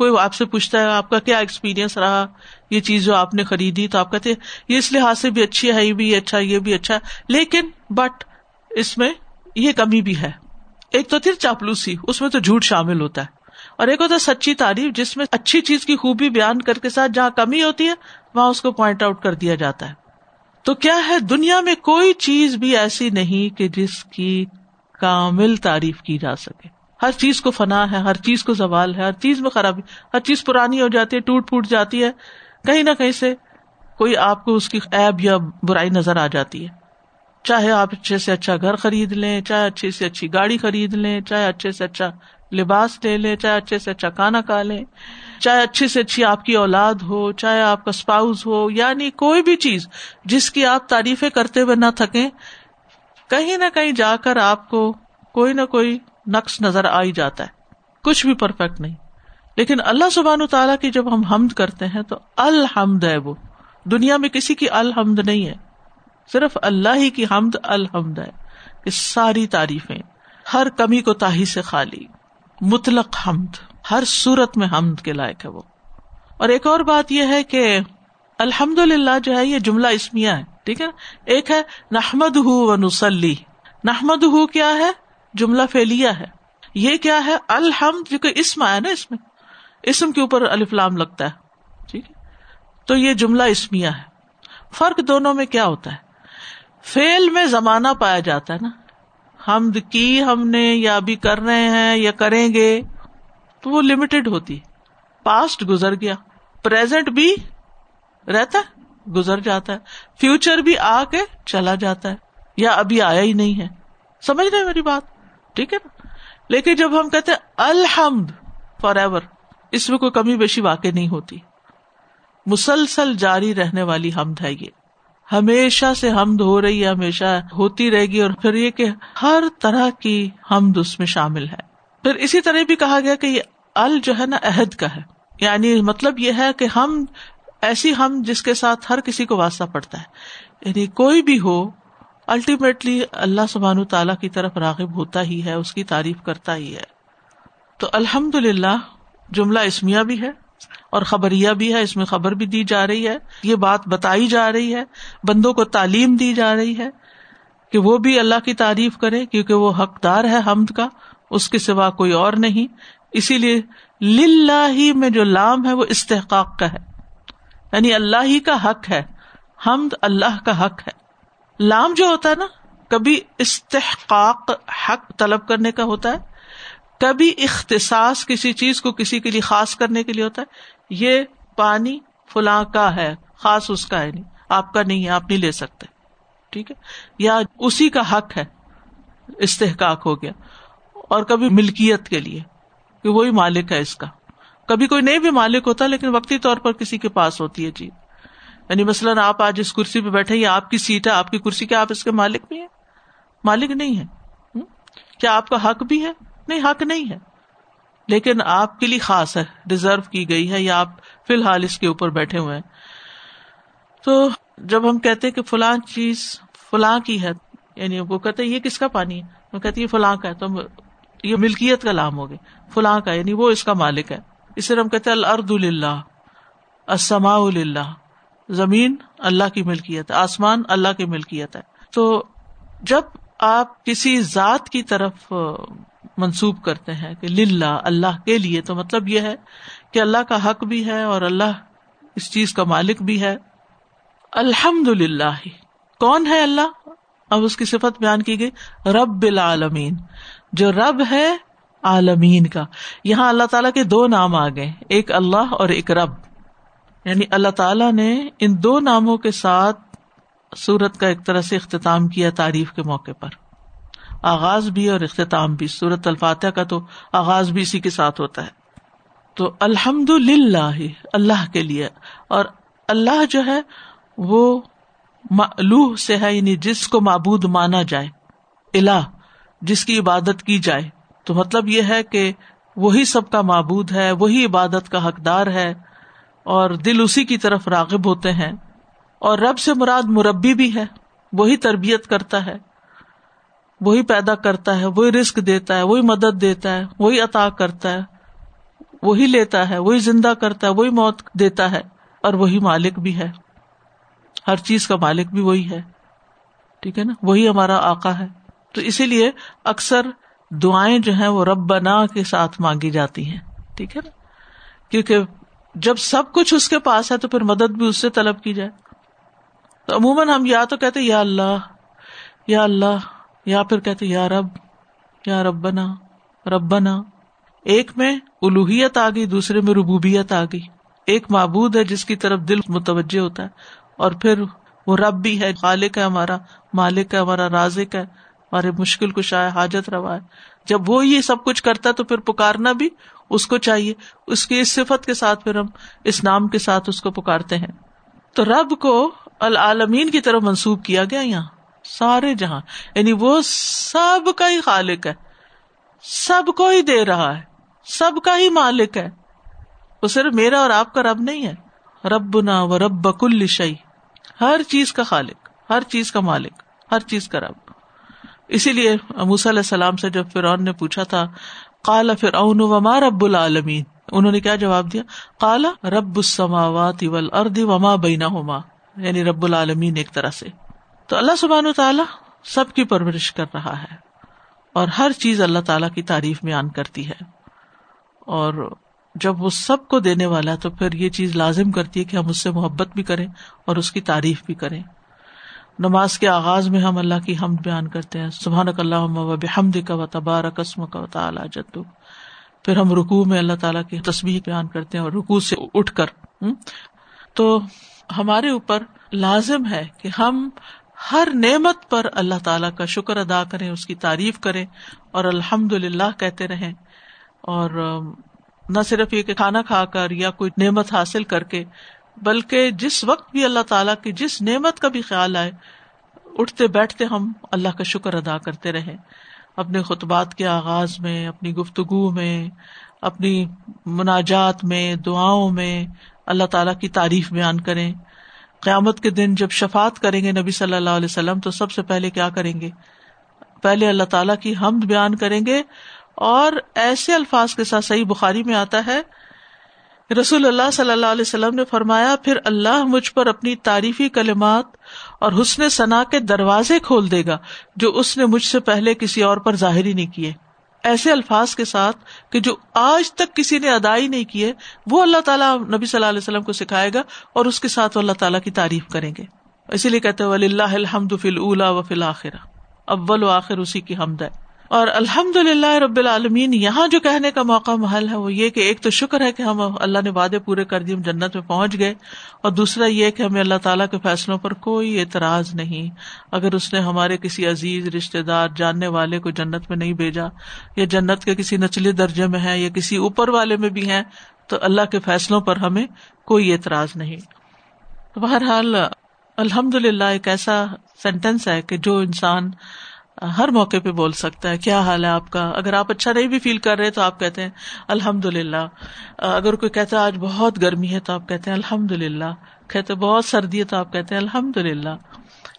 کوئی آپ سے پوچھتا ہے آپ کا کیا ایکسپیرئنس رہا؟ یہ چیز جو آپ نے خریدی تو آپ کہتے ہیں، یہ اس لحاظ سے بھی اچھی ہے، یہ بھی اچھا یہ بھی اچھا۔ لیکن بٹ اس میں یہ کمی بھی ہے۔ ایک تو پھر چاپلوسی، اس میں تو جھوٹ شامل ہوتا ہے۔ اور ایک ہوتا ہے سچی تعریف، جس میں اچھی چیز کی خوبی بیان کر کے ساتھ جہاں کمی ہوتی ہے، وہاں اس کو پوائنٹ آؤٹ کر دیا جاتا ہے۔ تو کیا ہے، دنیا میں کوئی چیز بھی ایسی نہیں کہ جس کی کامل تعریف کی جا سکے۔ ہر چیز کو فنا ہے، ہر چیز کو زوال ہے، ہر چیز میں خرابی، ہر چیز پرانی ہو جاتی ہے، ٹوٹ پوٹ جاتی ہے۔ کہیں نہ کہیں سے کوئی آپ کو اس کی ایب یا برائی نظر آ جاتی ہے۔ چاہے آپ اچھے سے اچھا گھر خرید لیں، چاہے اچھی سے اچھی گاڑی خرید لیں، چاہے اچھے سے اچھا لباس لے لیں، چاہے اچھے سے اچھا کھانا کھا لیں، چاہے اچھی سے اچھی آپ کی اولاد ہو، چاہے آپ کا اسپاؤز ہو یعنی کوئی بھی چیز جس کی آپ تعریفیں کرتے ہوئے نہ تھکیں، کہیں نہ کہیں جا کر آپ کو کوئی نہ کوئی نقص نظر آ ہی جاتا ہے۔ کچھ بھی پرفیکٹ نہیں۔ لیکن اللہ سبحان تعالیٰ کی جب ہم حمد کرتے ہیں تو الحمد ہے وہ۔ دنیا میں کسی کی الحمد نہیں ہے۔ صرف اللہ ہی کی حمد الحمد ہے کہ ساری تعریفیں، ہر کمی کو تاہی سے خالی۔ مطلق حمد، ہر صورت میں حمد کے لائق ہے وہ۔ اور ایک اور بات یہ ہے کہ الحمد للہ جو ہے، یہ جملہ اسمیا ہے، ٹھیک ہے؟ ایک ہے نحمد ہُو و نسلی نحمد ہُو کیا ہے؟ جملہ فیلیا ہے۔ یہ کیا ہے؟ الحمد جو اسم آیا نا اس میں؟ اسم کے اوپر الفلام لگتا ہے۔ ٹھیک ہے؟ تو یہ جملہ اسمیا ہے۔ فرق دونوں میں کیا ہوتا ہے؟ فیل میں زمانہ پایا جاتا ہے نا۔ حمد کی ہم نے یا ابھی کر رہے ہیں یا کریں گے۔ تو وہ لمیٹڈ ہوتی پاسٹ گزر گیا۔ پرزینٹ بھی رہتا ہے، گزر جاتا ہے۔ فیوچر بھی آ کے چلا جاتا ہے۔ یا ابھی آیا ہی نہیں ہے۔ سمجھ رہے میری بات؟ ٹھیک ہے نا؟ لیکن جب ہم کہتے الحمد فار ایور اس میں کوئی کمی بیشی واقع نہیں ہوتی۔ مسلسل جاری رہنے والی حمد ہے یہ۔ ہمیشہ سے حمد ہو رہی ہے، ہمیشہ ہوتی رہے گی، اور پھر یہ کہ ہر طرح کی حمد اس میں شامل ہے۔ پھر اسی طرح بھی کہا گیا کہ یہ ال جو ہے نا، عہد کا ہے۔ یعنی مطلب یہ ہے کہ ہم ایسی ہم جس کے ساتھ ہر کسی کو واسطہ پڑتا ہے۔ یعنی کوئی بھی ہو الٹیمیٹلی اللہ سبحان تعالیٰ کی طرف راغب ہوتا ہی ہے، اس کی تعریف کرتا ہی ہے۔ تو الحمد للہ جملہ اسمیا بھی ہے اور خبریا بھی ہے، اس میں خبر بھی دی جا رہی ہے۔ یہ بات بتائی جا رہی ہے، بندوں کو تعلیم دی جا رہی ہے کہ وہ بھی اللہ کی تعریف کرے کیونکہ وہ حقدار ہے حمد کا، اس کے سوا کوئی اور نہیں۔ اسی لیے، للہ ہی میں جو لام ہے، وہ استحقاق کا ہے۔ یعنی اللہ ہی کا حق ہے، حمد اللہ کا حق ہے۔ لام جو ہوتا ہے نا، کبھی استحقاق حق طلب کرنے کا ہوتا ہے، کبھی اختصاص کسی چیز کو کسی کے لیے خاص کرنے کے لیے ہوتا ہے، یہ پانی فلاں کا ہے، خاص اس کا ہے نہیں، آپ کا نہیں ہے، آپ نہیں لے سکتے۔ ٹھیک ہے؟ یا اسی کا حق ہے، استحقاق ہو گیا۔ اور کبھی ملکیت کے لیے، کہ وہی مالک ہے اس کا۔ کبھی کوئی نہیں بھی مالک ہوتا، لیکن وقتی طور پر کسی کے پاس ہوتی ہے چیز۔ یعنی مثلاً آپ آج اس کرسی پہ بیٹھے یا آپ کی سیٹ ہے، آپ کی کرسی کیا آپ اس کے مالک بھی ہیں؟ مالک نہیں ہے کیا آپ کا حق بھی ہے؟ نہیں، حق نہیں ہے۔ لیکن آپ کے لیے خاص ہے ریزرو کی گئی ہے، یا آپ فی الحال اس کے اوپر بیٹھے ہوئے ہیں۔ تو جب ہم کہتے کہ فلاں چیز فلاں کی ہے یعنی وہ کہتے یہ کس کا پانی ہے؟ وہ کہتے یہ فلاں کا ہے، تو یہ ملکیت کا لام ہو گیا فلاں کا یعنی وہ اس کا مالک ہے۔ اس سے ہم کہتے الرد اللہ اسما اللہ زمین اللہ کی ملکیت ہے، آسمان اللہ کی ملکیت ہے۔ تو جب آپ کسی ذات کی طرف منسوب کرتے ہیں کہ للہ، اللہ کے لیے، تو مطلب یہ ہے کہ اللہ کا حق بھی ہے اور اللہ اس چیز کا مالک بھی ہے۔ الحمد للہ کون ہے اللہ؟ اب اس کی صفت بیان کی گئی۔ رب العالمین۔ جو رب ہے، عالمین کا۔ یہاں اللہ تعالیٰ کے دو نام آ گئے، ایک اللہ اور ایک رب۔ یعنی اللہ تعالیٰ نے ان دو ناموں کے ساتھ سورت کا ایک طرح سے اختتام کیا تعریف کے موقع پر۔ آغاز بھی اور اختتام بھی۔ سورت الفاتح کا تو آغاز بھی اسی کے ساتھ ہوتا ہے۔ تو الحمد للہ اللہ کے لیے۔ اور اللہ جو ہے، وہ لوہ سے ہے یعنی جس کو معبود مانا جائے۔ اللہ جس کی عبادت کی جائے۔ تو مطلب یہ ہے کہ وہی سب کا معبود ہے، وہی عبادت کا حقدار ہے۔ اور دل اسی کی طرف راغب ہوتے ہیں اور رب سے مراد مربی بھی ہے، وہی تربیت کرتا ہے، وہی پیدا کرتا ہے، وہی رسک دیتا ہے، وہی مدد دیتا ہے، وہی عطا کرتا ہے، وہی لیتا ہے، وہی زندہ کرتا ہے، وہی موت دیتا ہے، اور وہی مالک بھی ہے۔ ہر چیز کا مالک بھی وہی ہے۔ ٹھیک ہے نا؟ وہی ہمارا آقا ہے۔ تو اسی لیے اکثر دعائیں جو ہیں وہ رب بنا کے ساتھ مانگی جاتی ہیں۔ ٹھیک ہے نا؟ کیونکہ جب سب کچھ اس کے پاس ہے تو پھر مدد بھی اس سے طلب کی جائے۔ تو عموماً ہم یا تو کہتے یا اللہ یا اللہ، یا پھر کہتے یا رب یا رب بنا رب ایک میں الوحیت آ گئی، دوسرے میں ربوبیت آ گئی۔ ایک معبود ہے جس کی طرف دل متوجہ ہوتا ہے، اور پھر وہ رب بھی ہے، خالق ہے ہمارا، مالک ہے ہمارا، رازق ہے، ہمارے مشکل کش آئے حاجت روا ہے۔ جب وہ یہ سب کچھ کرتا ہے تو پھر پکارنا بھی اس کو چاہیے، اس کی اس صفت کے ساتھ پھر ہم اس نام کے ساتھ اس کو پکارتے ہیں۔ تو رب کو العالمین کی طرف منسوب کیا گیا یہاں، سارے جہاں یعنی وہ سب کا ہی خالق ہے، سب کو ہی دے رہا ہے، سب کا ہی مالک ہے۔ وہ صرف میرا اور آپ کا رب نہیں ہے رب نا و رب بکل شعی ہر چیز کا خالق، ہر چیز کا مالک، ہر چیز کا رب۔ اسی لیے علیہ السلام سے جب فرعون نے پوچھا تھا کالا فرعون وما رب العالمین۔ انہوں نے کیا جواب دیا؟ کالا رب السماوات والارض وما بینہما۔ یعنی رب العالمین ایک طرح سے۔ تو اللہ سبحان و تعالیٰ سب کی پرورش کر رہا ہے۔ اور ہر چیز اللہ تعالیٰ کی تعریف میں آن کرتی ہے۔ اور جب وہ سب کو دینے والا تو پھر یہ چیز لازم کرتی ہے کہ ہم اس سے محبت بھی کریں اور اس کی تعریف بھی کریں۔ نماز کے آغاز میں ہم اللہ کی حمد بیان کرتے ہیں۔ سبحان اللہ و بحمد کا و تبار قسم کا و تعالیٰ جدو پھر ہم رکو میں اللہ تعالیٰ کی تصویر بیان کرتے ہیں اور رکو سے اٹھ کر۔ تو ہمارے اوپر لازم ہے کہ ہم ہر نعمت پر اللہ تعالیٰ کا شکر ادا کریں، اس کی تعریف کریں اور الحمد للہ کہتے رہیں۔ اور نہ صرف یہ کہ کھانا کھا کر یا کوئی نعمت حاصل کر کے بلکہ جس وقت بھی اللہ تعالیٰ کی جس نعمت کا بھی خیال آئے، اٹھتے بیٹھتے ہم اللہ کا شکر ادا کرتے رہے۔ اپنے خطبات کے آغاز میں، اپنی گفتگو میں، اپنی مناجات میں، دعاؤں میں اللہ تعالیٰ کی تعریف بیان کریں۔ قیامت کے دن جب شفات کریں گے نبی صلی اللہ علیہ وسلم، تو سب سے پہلے کیا کریں گے؟ پہلے اللہ تعالیٰ کی حمد بیان کریں گے اور ایسے الفاظ کے ساتھ صحیح بخاری میں آتا ہے رسول اللہ صلی اللہ علیہ وسلم نے فرمایا، پھر اللہ مجھ پر اپنی تعریفی کلمات اور حسن ثنا کے دروازے کھول دے گا، جو اس نے مجھ سے پہلے کسی اور پر ظاہر ہی نہیں کیے۔ ایسے الفاظ کے ساتھ کہ جو آج تک کسی نے ادائی نہیں کیے، وہ اللہ تعالیٰ نبی صلی اللہ علیہ وسلم کو سکھائے گا اور اس کے ساتھ وہ اللہ تعالیٰ کی تعریف کریں گے۔ اسی لیے کہتے ولی اللہ الحمد فل اولا و فل آخر اول و آخر اسی کی حمد ہے۔ اور الحمد للہ رب العالمین، یہاں جو کہنے کا موقع محل ہے وہ یہ کہ ایک تو شکر ہے کہ ہم اللہ نے وعدے پورے کر دیے ہم جنت میں پہنچ گئے، اور دوسرا یہ کہ ہمیں اللہ تعالیٰ کے فیصلوں پر کوئی اعتراض نہیں۔ اگر اس نے ہمارے کسی عزیز رشتے دار، جاننے والے کو جنت میں نہیں بھیجا، یا جنت کے کسی نچلے درجے میں ہے یا کسی اوپر والے میں بھی ہے تو اللہ کے فیصلوں پر ہمیں کوئی اعتراض نہیں۔ بہرحال الحمد للہ ایک ایسا سینٹینس ہے کہ جو انسان ہر موقع پہ بول سکتا ہے، کیا حال ہے آپ کا؟ اگر آپ اچھا نہیں بھی فیل کر رہے تو آپ کہتے ہیں الحمد للہ اگر کوئی کہتا ہے، آج بہت گرمی ہے تو آپ کہتے ہیں الحمد للہ کہتے بہت سردی ہے تو آپ کہتے ہیں الحمد للہ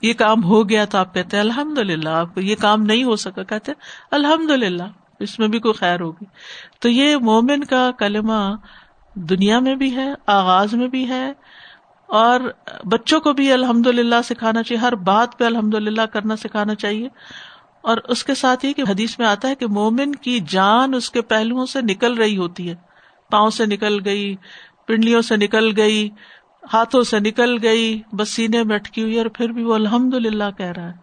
یہ کام ہو گیا تو آپ کہتے ہیں الحمد للہ آپ کو یہ کام نہیں ہو سکا، کہتے الحمد للہ اس میں بھی کوئی خیر ہوگی۔ تو یہ مومن کا کلمہ دنیا میں بھی ہے، آغاز میں بھی ہے، اور بچوں کو بھی الحمد للہ سکھانا چاہیے۔ ہر بات پہ الحمد للہ کرنا سکھانا چاہیے۔ اور اس کے ساتھ ہی کہ حدیث میں آتا ہے کہ مومن کی جان اس کے پہلوؤں سے نکل رہی ہوتی ہے۔ پاؤں سے نکل گئی، پنڈلیوں سے نکل گئی، ہاتھوں سے نکل گئی، بس سینے میں اٹکی ہوئی اور پھر بھی وہ الحمد للہ کہہ رہا ہے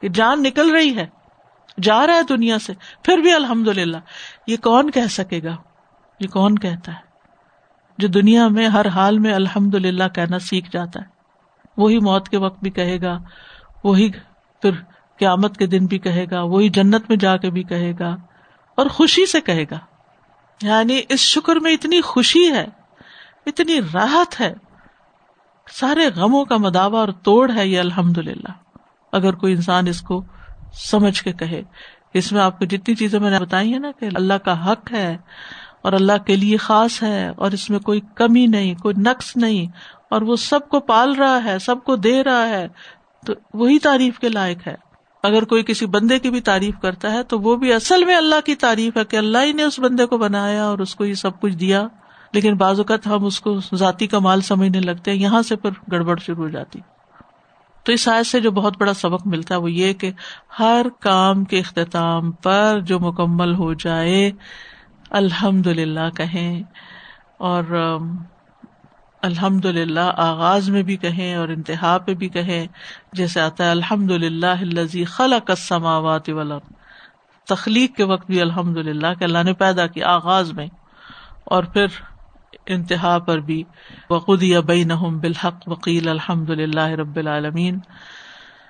کہ جان نکل رہی ہے، جا رہا ہے دنیا سے، پھر بھی الحمد للہ یہ کون کہہ سکے گا؟ یہ کون کہتا ہے؟ جو دنیا میں ہر حال میں الحمد للہ کہنا سیکھ جاتا ہے۔ وہی موت کے وقت بھی کہے گا، وہی پھر قیامت کے دن بھی کہے گا، وہی جنت میں جا کے بھی کہے گا، اور خوشی سے کہے گا۔ یعنی اس شکر میں اتنی خوشی ہے، اتنی راحت ہے، سارے غموں کا مداوع اور توڑ ہے یہ الحمد للہ اگر کوئی انسان اس کو سمجھ کے کہے، اس میں آپ کو جتنی چیزیں میں نے بتائی ہیں نا کہ اللہ کا حق ہے اور اللہ کے لیے خاص ہے اور اس میں کوئی کمی نہیں، کوئی نقص نہیں، اور وہ سب کو پال رہا ہے، سب کو دے رہا ہے، تو وہی تعریف کے لائق ہے۔ اگر کوئی کسی بندے کی بھی تعریف کرتا ہے تو وہ بھی اصل میں اللہ کی تعریف ہے کہ اللہ ہی نے اس بندے کو بنایا اور اس کو یہ سب کچھ دیا۔ لیکن بعض اوقات ہم اس کو ذاتی کا مال سمجھنے لگتے ہیں، یہاں سے پھر گڑبڑ شروع ہو جاتی۔ تو اس آیت سے جو بہت بڑا سبق ملتا ہے وہ یہ کہ ہر کام کے اختتام پر جو مکمل ہو جائے الحمد للہ کہیں۔ اور الحمد للہ آغاز میں بھی کہیں اور انتہا پہ بھی کہیں، جیسے آتا ہے الحمد للہ خلق السماوات والارض۔ تخلیق کے وقت بھی الحمد للہ کہ اللہ نے پیدا کیا آغاز میں۔ اور پھر انتہا پر بھی وقود یا بالحق وکیل الحمد للہ رب العالمین۔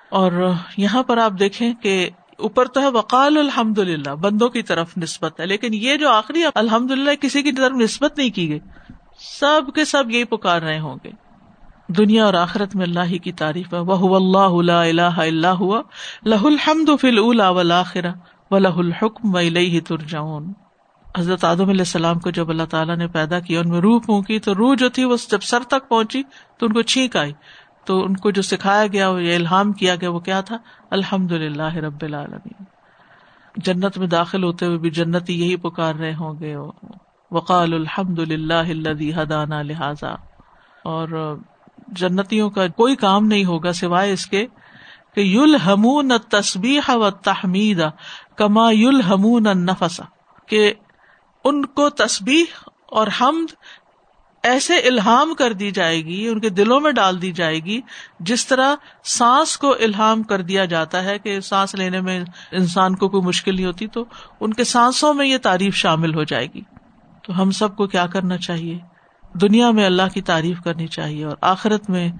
اور یہاں پر آپ دیکھیں کہ اوپر تو ہے وقال الحمد للہ بندوں کی طرف نسبت ہے، لیکن یہ جو آخری الحمد للہ کسی کی طرف نسبت نہیں کی گئی۔ سب کے سب یہی پکار رہے ہوں گے۔ دنیا اور آخرت میں اللہ ہی کی تعریف ہے۔ وہ اللہ اللہ اللہ ہوا لہ الحمد فل الا ولاخرہ و لہ الحکم و لئی حضرت آدم علیہ السلام کو جب اللہ تعالیٰ نے پیدا کیا، ان میں روح پھونکی، تو روح جو تھی وہ جب سر تک پہنچی، تو ان کو چھینک آئی۔ تو ان کو جو سکھایا گیا یا الحام کیا گیا، وہ کیا تھا؟ الحمد للہ رب العالمین۔ جنت میں داخل ہوتے ہوئے بھی جنتی یہی پکار رہے ہوں گے۔ وقال الحمد للہ حدانہ لہٰذا۔ اور جنتیوں کا کوئی کام نہیں ہوگا سوائے اس کے کہ یل ہمون تصبیح و تحمید کما یل ہمون نفسا کہ ان کو تسبیح اور حمد ایسے الحام کر دی جائے گی، ان کے دلوں میں ڈال دی جائے گی، جس طرح سانس کو الحام کر دیا جاتا ہے کہ سانس لینے میں انسان کو کوئی مشکل نہیں ہوتی، تو ان کے سانسوں میں یہ تعریف شامل ہو جائے گی۔ تو ہم سب کو کیا کرنا چاہیے؟ دنیا میں اللہ کی تعریف کرنی چاہیے اور آخرت میں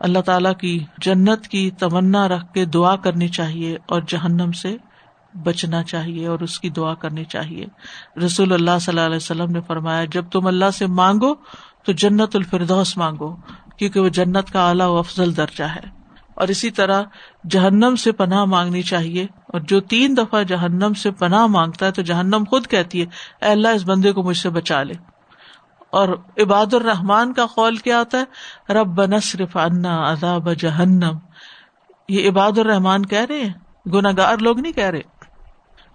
اللہ تعالی کی جنت کی تمنا رکھ کے دعا کرنی چاہیے اور جہنم سے بچنا چاہیے اور اس کی دعا کرنی چاہیے۔ رسول اللہ صلی اللہ علیہ وسلم نے فرمایا، جب تم اللہ سے مانگو تو جنت الفردوس مانگو، کیونکہ وہ جنت کا اعلیٰ و افضل درجہ ہے۔ اور اسی طرح جہنم سے پناہ مانگنی چاہیے اور جو تین دفعہ جہنم سے پناہ مانگتا ہے تو جہنم خود کہتی ہے، اے اللہ اس بندے کو مجھ سے بچا لے۔ اور عباد الرحمان کا قول کیا ہوتا ہے؟ رب نصرف انا عذاب جہنم۔ یہ عباد الرحمان کہہ رہے ہیں گناگار لوگ نہیں کہہ رہے،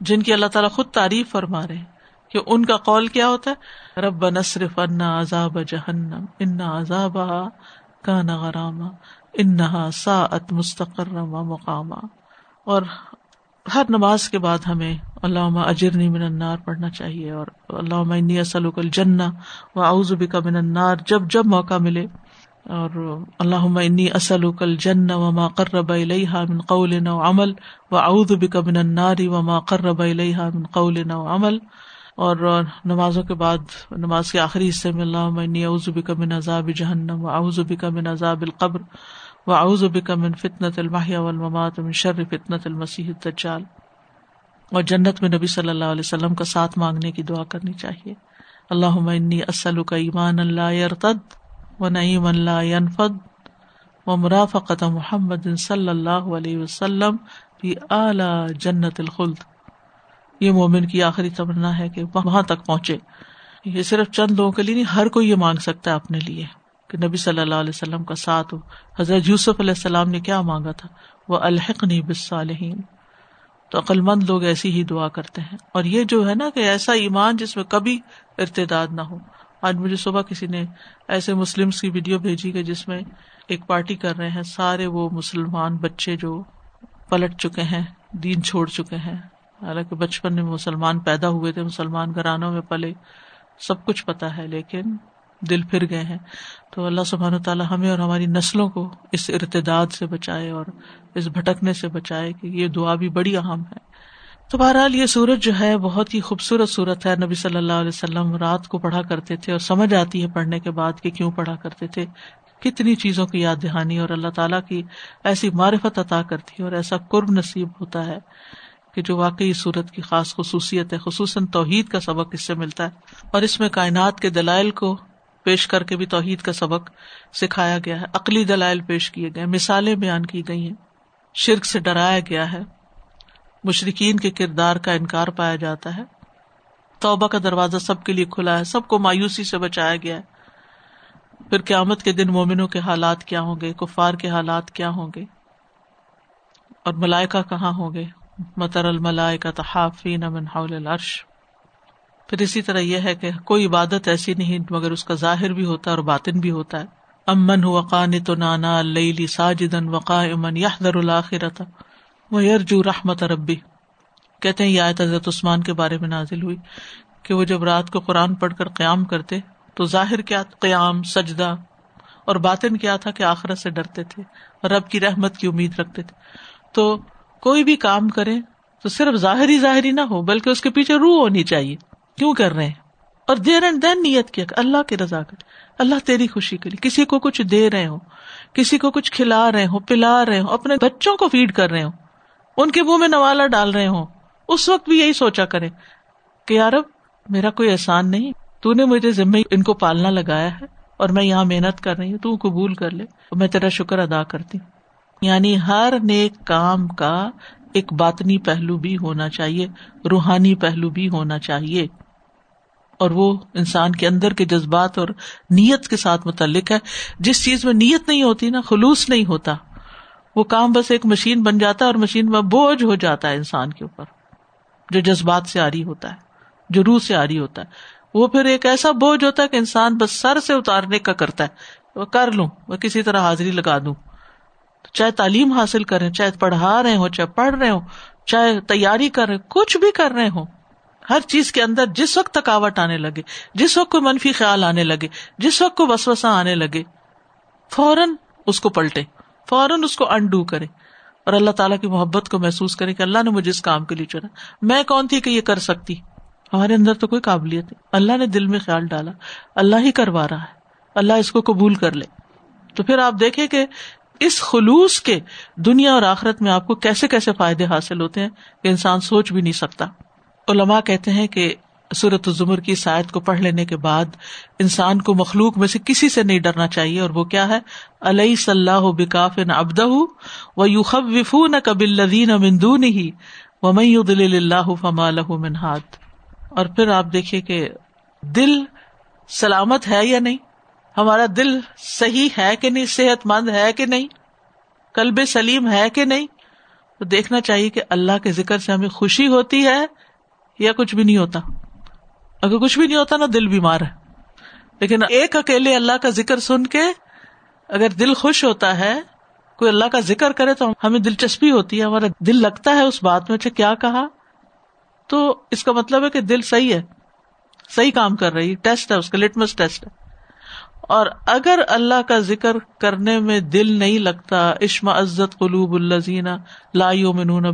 جن کی اللہ تعالیٰ خود تعریف فرما رہے کہ ان کا قول کیا ہوتا ہے؟ رب نصرف انا عذاب جہنم انا عذاب کا نغرامہ انہا سا ات مستقر مقامہ اور ہر نماز کے بعد ہمیں علامہ اجرنی من النار پڑھنا چاہیے اور علامہ انی اسلک الجنہ و اعوذ بک من النار جب جب موقع ملے۔ اور اللہ انی اسلک الجنہ وما قرب الیہا من قول و عمل و اعوذ بک من النار وما قرب الیہا من قول و عمل۔ اور نمازوں کے بعد، نماز کے آخری حصے میں اللہ انی اعوذ بک من عذاب جہنم و اعوذ بک من عذاب القبر۔ و اعوذ بک من فتنة المحیا والممات من شر فتنة المسیح الدجال اور جنت میں نبی صلی اللہ علیہ وسلم کا ساتھ مانگنے کی دعا کرنی چاہیے۔ اللہ انی اسلک ایمان اللہ یرتد و نعیم اللہ انفد و مرافقت محمد صلی اللہ علیہ وسلم بھی اعلی جنت الخلد۔ یہ مومن کی آخری تمنا ہے کہ وہاں تک پہنچے۔ یہ صرف چند لوگوں کے لیے نہیں، ہر کوئی یہ مانگ سکتا ہے اپنے لیے۔ کہ نبی صلی اللہ علیہ وسلم کا ساتھ ہو۔ حضرت یوسف علیہ السلام نے کیا مانگا تھا؟ وہ الحق نہیں بسالحین تو عقلمند لوگ ایسی ہی دعا کرتے ہیں۔ اور یہ جو ہے نا کہ ایسا ایمان جس میں کبھی ارتداد نہ ہو۔ آج مجھے صبح کسی نے ایسے مسلم کی ویڈیو بھیجی کہ جس میں ایک پارٹی کر رہے ہیں۔ سارے وہ مسلمان بچے جو پلٹ چکے ہیں، دین چھوڑ چکے ہیں۔ حالانکہ بچپن میں مسلمان پیدا ہوئے تھے، مسلمان گھرانوں میں پلے، سب کچھ پتا ہے، لیکن دل پھر گئے ہیں۔ تو اللہ سبحان تعالیٰ ہمیں اور ہماری نسلوں کو اس ارتداد سے بچائے اور اس بھٹکنے سے بچائے کہ یہ دعا بھی بڑی اہم ہے۔ تو بہرحال یہ سورج جو ہے بہت ہی خوبصورت صورت ہے۔ نبی صلی اللہ علیہ وسلم رات کو پڑھا کرتے تھے اور سمجھ آتی ہے پڑھنے کے بعد کہ کیوں پڑھا کرتے تھے۔ کتنی چیزوں کی یاد دہانی اور اللہ تعالیٰ کی ایسی معرفت عطا کرتی ہے اور ایسا قرب نصیب ہوتا ہے کہ جو واقعی صورت کی خاص خصوصیت ہے، خصوصاً توحید کا سبق اس سے ملتا ہے۔ اور اس میں کائنات کے دلائل کو پیش کر کے بھی توحید کا سبق سکھایا گیا ہے، عقلی دلائل پیش کیے گئے، مثالیں بیان کی گئی ہیں، شرک سے ڈرایا گیا ہے مشرقین کے کردار کا انکار پایا جاتا ہے، توبہ کا دروازہ سب کے لیے کھلا ہے، سب کو مایوسی سے بچایا گیا ہے۔ پھر قیامت کے دن مومنوں کے حالات کیا ہوں گے؟ کفار کے حالات کیا ہوں گے؟ اور ملائکہ کہاں ہوں گے؟ متر الملائے کا تحافین العرش۔ پھر اسی طرح یہ ہے کہ کوئی عبادت ایسی نہیں مگر اس کا ظاہر بھی ہوتا ہے اور باطن بھی ہوتا ہے۔ امن وقان تو نانا لئی ساجدن وقا امن یا در الآخرت وہ یرجو رحمت ربی۔ کہتے ہیں یہ آیت حضرت عثمان کے بارے میں نازل ہوئی کہ وہ جب رات کو قرآن پڑھ کر قیام کرتے تو ظاہر کیا قیام، سجدہ اور باطن کیا تھا کہ آخرت سے ڈرتے تھے اور رب کی رحمت کی امید رکھتے تھے۔ تو کوئی بھی کام کرے تو صرف ظاہری ظاہری نہ ہو، بلکہ اس کے پیچھے روح ہونی چاہیے۔ کیوں کر رہے ہیں؟ اور دیر اینڈ دین نیت کیا اللہ کی رضا کر اللہ تیری خوشی کے لیے کسی کو کچھ دے رہے ہو کسی کو کچھ کھلا رہے ہو پلا رہے ہو اپنے بچوں کو فیڈ کر رہے ہو ان کے منہ میں نوالا ڈال رہے ہوں، اس وقت بھی یہی سوچا کرے کہ یار میرا کوئی احسان نہیں، تو نے مجھے ذمہ ان کو پالنا لگایا ہے اور میں یہاں محنت کر رہی ہوں، تو قبول کر لے۔ میں تیرا شکر ادا کرتی ہوں۔ یعنی ہر نیک کام کا ایک باطنی پہلو بھی ہونا چاہیے، روحانی پہلو بھی ہونا چاہیے۔ اور وہ انسان کے اندر کے جذبات اور نیت کے ساتھ متعلق ہے۔ جس چیز میں نیت نہیں ہوتی نا، خلوص نہیں ہوتا۔ وہ کام بس ایک مشین بن جاتا ہے اور مشین میں بوجھ ہو جاتا ہے انسان کے اوپر۔ جو جذبات سے آ رہی ہوتا ہے، جو روح سے آ رہی ہوتا ہے۔ وہ پھر ایک ایسا بوجھ ہوتا ہے کہ انسان بس سر سے اتارنے کا کرتا ہے۔ وہ کر لوں، وہ کسی طرح حاضری لگا دوں۔ چاہے تعلیم حاصل کریں، چاہے پڑھا رہے ہوں، چاہے پڑھ رہے ہوں، چاہے تیاری کر رہے کچھ بھی کر رہے ہوں۔ ہر چیز کے اندر جس وقت تھکاوٹ آنے لگے، جس وقت کوئی منفی خیال آنے لگے، جس وقت کو وسوسا آنے لگے، فوراً اس کو پلٹے فوراً اس کو انڈو کرے اور اللہ تعالیٰ کی محبت کو محسوس کرے کہ اللہ نے مجھے اس کام کے لیے چنا۔ میں کون تھی کہ یہ کر سکتی؟ ہمارے اندر تو کوئی قابلیت نہیں۔ اللہ نے دل میں خیال ڈالا، اللہ ہی کروا رہا ہے، اللہ اس کو قبول کر لے۔ تو پھر آپ دیکھیں کہ اس خلوص کے دنیا اور آخرت میں آپ کو کیسے کیسے فائدے حاصل ہوتے ہیں کہ انسان سوچ بھی نہیں سکتا۔ علماء کہتے ہیں کہ سورت الزمر کی سائد کو پڑھ لینے کے بعد انسان کو مخلوق میں سے کسی سے نہیں ڈرنا چاہیے، اور وہ کیا ہے؟ علیہ صلاح بکاف ابد و یو خب وف نہ کبل لدین ہی و دل اللہ فما منہاد اور پھر آپ دیکھیے کہ دل سلامت ہے یا نہیں؟ ہمارا دل صحیح ہے کہ نہیں؟ صحت مند ہے کہ نہیں؟ کلب سلیم ہے کہ نہیں؟ تو دیکھنا چاہیے کہ اللہ کے ذکر سے ہمیں خوشی ہوتی ہے یا کچھ بھی نہیں ہوتا۔ اگر کچھ بھی نہیں ہوتا نا، دل بیمار ہے۔ لیکن ایک اکیلے اللہ کا ذکر سن کے اگر دل خوش ہوتا ہے، کوئی اللہ کا ذکر کرے تو ہمیں دلچسپی ہوتی ہے، ہمارا دل لگتا ہے اس بات میں اچھا کیا کہا؟ تو اس کا مطلب ہے کہ دل صحیح ہے۔ صحیح کام کر رہی، ٹیسٹ ہے، اس کا لٹمس ٹیسٹ ہے۔ اور اگر اللہ کا ذکر کرنے میں دل نہیں لگتا عشم عزت قلوب الزین لا منون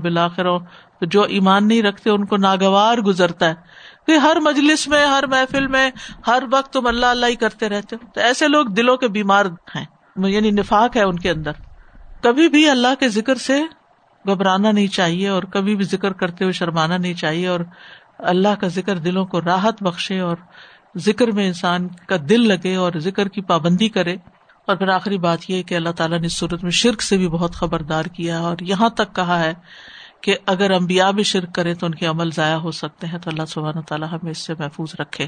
جو ایمان نہیں رکھتے ان کو ناگوار گزرتا ہے۔ کہ ہر مجلس میں، ہر محفل میں، ہر وقت تم اللہ اللہ ہی کرتے رہتے ہو۔ تو ایسے لوگ دلوں کے بیمار ہیں یعنی نفاق ہے ان کے اندر۔ کبھی بھی اللہ کے ذکر سے گھبرانا نہیں چاہیے اور کبھی بھی ذکر کرتے ہوئے شرمانا نہیں چاہیے اور اللہ کا ذکر دلوں کو راحت بخشے اور ذکر میں انسان کا دل لگے اور ذکر کی پابندی کرے۔ اور پھر آخری بات یہ کہ اللہ تعالیٰ نے صورت میں شرک سے بھی بہت خبردار کیا اور یہاں تک کہا ہے کہ اگر امبیا بھی شرک کرے تو ان کے عمل ضائع ہو سکتے ہیں تو اللہ سبحانہ تعالیٰ ہمیں اس سے محفوظ رکھے۔